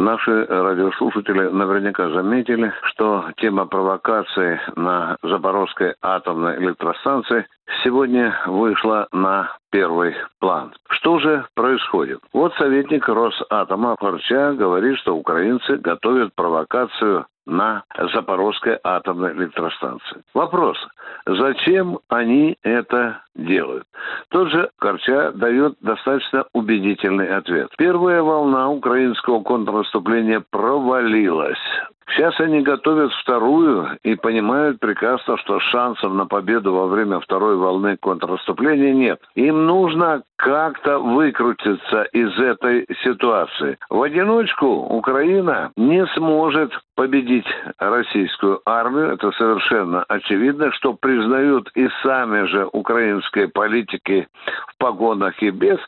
Наши радиослушатели наверняка заметили, что тема провокации на Запорожской атомной электростанции сегодня вышла на первый план. Что же происходит? Вот советник Росатома Форча говорит, что украинцы готовят провокацию на Запорожской атомной электростанции. Вопрос, зачем они это делают? Тот же Корча дает достаточно убедительный ответ. Первая волна украинского контрнаступления провалилась. Сейчас они готовят вторую и понимают прекрасно, что шансов на победу во время второй волны контрнаступления нет. Им нужно как-то выкрутиться из этой ситуации. В одиночку Украина не сможет победить российскую армию. Это совершенно очевидно, что признают и сами же украинские политики в погонах и без.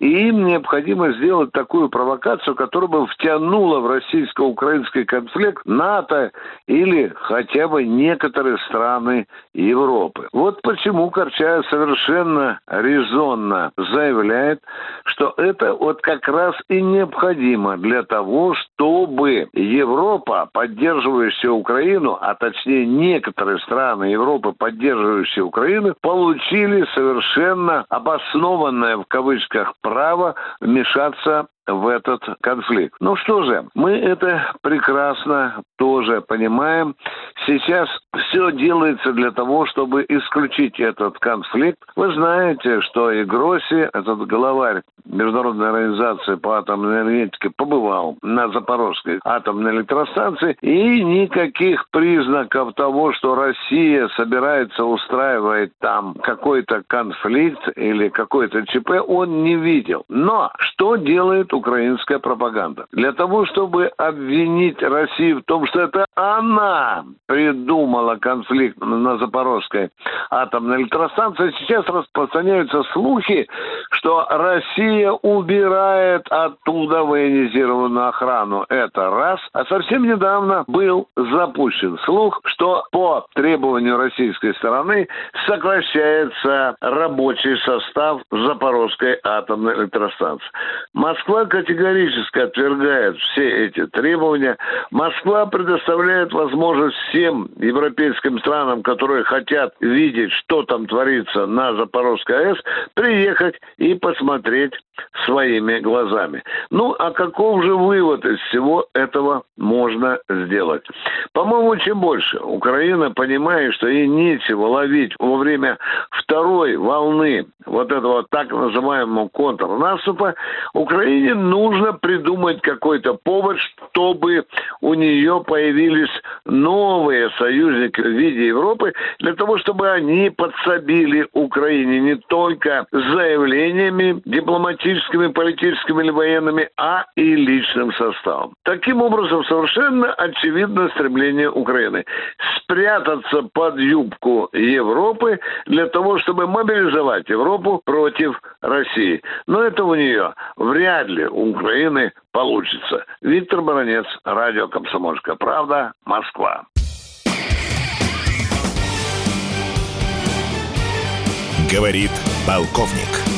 И им необходимо сделать такую провокацию, которая бы втянула в российско-украинский конфликт НАТО или хотя бы некоторые страны Европы. Вот почему Корчаев совершенно резонно заявляет, что это вот как раз и необходимо для того, чтобы Европа, поддерживающая Украину, а точнее некоторые страны Европы, поддерживающие Украину, получили совершенно обоснованное в кавычках право вмешаться в этот конфликт. Ну что же, мы это прекрасно тоже понимаем. Сейчас все делается для того, чтобы исключить этот конфликт. Вы знаете, что и Гросси, этот главарь Международной организации по атомной энергетике, побывал на Запорожской атомной электростанции, и никаких признаков того, что Россия собирается устраивать там какой-то конфликт или какой-то ЧП, он не видел. Но что делает украинская пропаганда. Для того, чтобы обвинить Россию в том, что это она придумала конфликт на Запорожской атомной электростанции, сейчас распространяются слухи, что Россия убирает оттуда военизированную охрану. Это раз. А совсем недавно был запущен слух, что по требованию российской стороны сокращается рабочий состав Запорожской атомной электростанции. Москва категорически отвергает все эти требования. Москва предоставляет возможность всем европейским странам, которые хотят видеть, что там творится на Запорожской АЭС, приехать и посмотреть своими глазами. Ну, а каков же вывод из всего этого можно сделать? По-моему, чем больше Украина понимает, что ей нечего ловить во время второй волны вот этого так называемого контрнаступа, Украине нужно придумать какой-то повод, чтобы у нее появились новые союзники в виде Европы, для того, чтобы они подсобили Украине не только заявлениями дипломатическими, политическими или военными, а и личным составом. Таким образом, совершенно очевидно стремление Украины спрятаться под юбку Европы для того, чтобы мобилизовать Европу против России. Но это у нее вряд ли у Украины получится. Виктор Баранец, радио «Комсомольская правда», Москва. Говорит полковник.